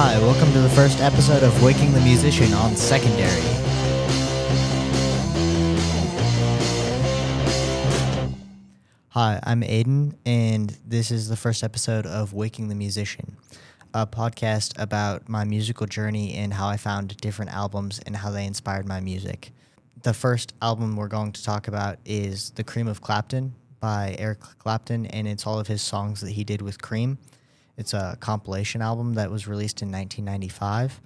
Hi, welcome to the first episode of Waking the Musician on Secondary. Hi, I'm Aiden, and this is the first episode of Waking the Musician, a podcast about my musical journey and how I found different albums and how they inspired my music. The first album we're going to talk about is The Cream of Clapton by Eric Clapton, and it's all of his songs that he did with Cream. It's a compilation album that was released in 1995.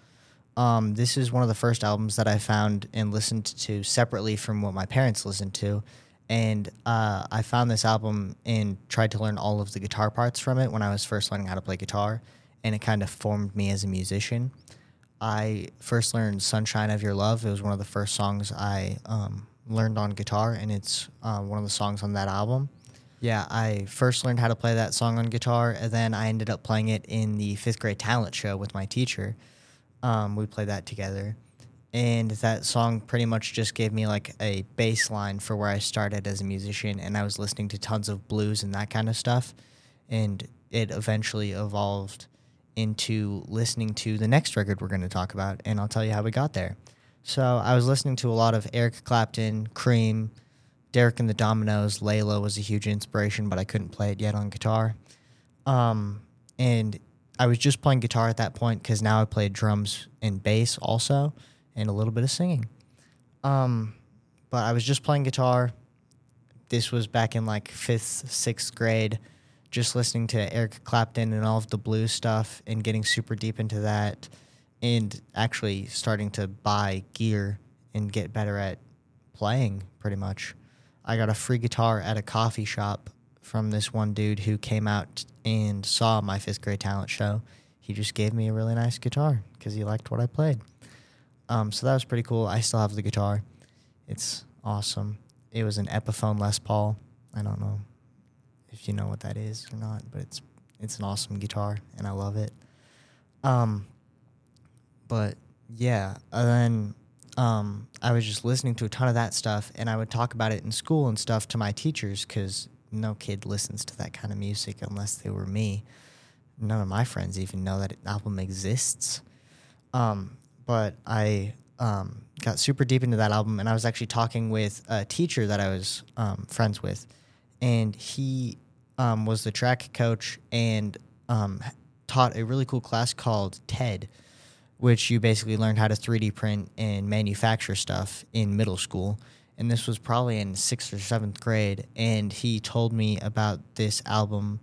Um, this is one of the first albums that I found and listened to separately from what my parents listened to. And uh, I found this album and tried to learn all of the guitar parts from it when I was first learning how to play guitar. And it kind of formed me as a musician. I first learned Sunshine of Your Love. It was one of the first songs I um, learned on guitar, and it's uh, one of the songs on that album. Yeah, I first learned how to play that song on guitar, and then I ended up playing it in the fifth grade talent show with my teacher. Um, we played that together. And that song pretty much just gave me like a baseline for where I started as a musician. And I was listening to tons of blues and that kind of stuff. And it eventually evolved into listening to the next record we're going to talk about. And I'll tell you how we got there. So I was listening to a lot of Eric Clapton, Cream, Derek and the Dominos, Layla was a huge inspiration, but I couldn't play it yet on guitar. Um, and I was just playing guitar at that point because now I played drums and bass also and a little bit of singing. Um, but I was just playing guitar. This was back in like fifth, sixth grade, just listening to Eric Clapton and all of the blues stuff and getting super deep into that and actually starting to buy gear and get better at playing pretty much. I got a free guitar at a coffee shop from this one dude who came out and saw my fifth grade talent show. He just gave me a really nice guitar because he liked what I played. Um, so that was pretty cool. I still have the guitar. It's awesome. It was an Epiphone Les Paul. I don't know if you know what that is or not, but it's it's an awesome guitar and I love it. Um, but yeah, and then um, I was just listening to a ton of that stuff, and I would talk about it in school and stuff to my teachers because no kid listens to that kind of music unless they were me. None of my friends even know that album exists. Um, but I um, got super deep into that album, and I was actually talking with a teacher that I was um, friends with, and he um, was the track coach and um, taught a really cool class called TED which you basically learned how to 3D print and manufacture stuff in middle school. And this was probably in sixth or seventh grade. And he told me about this album,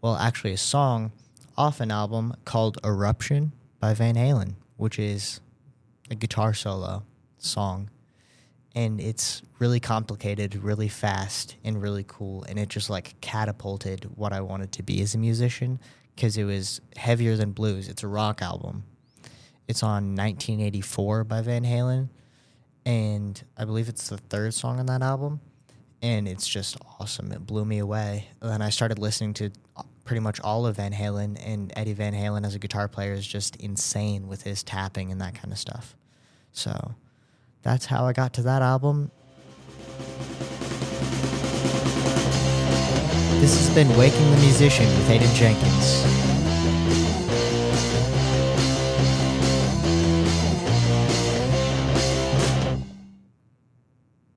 well, actually, a song off an album called Eruption by Van Halen, which is a guitar solo song. And it's really complicated, really fast, and really cool. And it just like catapulted what I wanted to be as a musician because it was heavier than blues. It's a rock album it's on 1984 by Van Halen, and I believe it's the third song on that album, and it's just awesome. It blew me away. And then I started listening to uh, pretty much all of Van Halen, and Eddie Van Halen as a guitar player is just insane with his tapping and that kind of stuff. So that's how I got to that album. This has been Waking the Musician with Aiden Jenkins.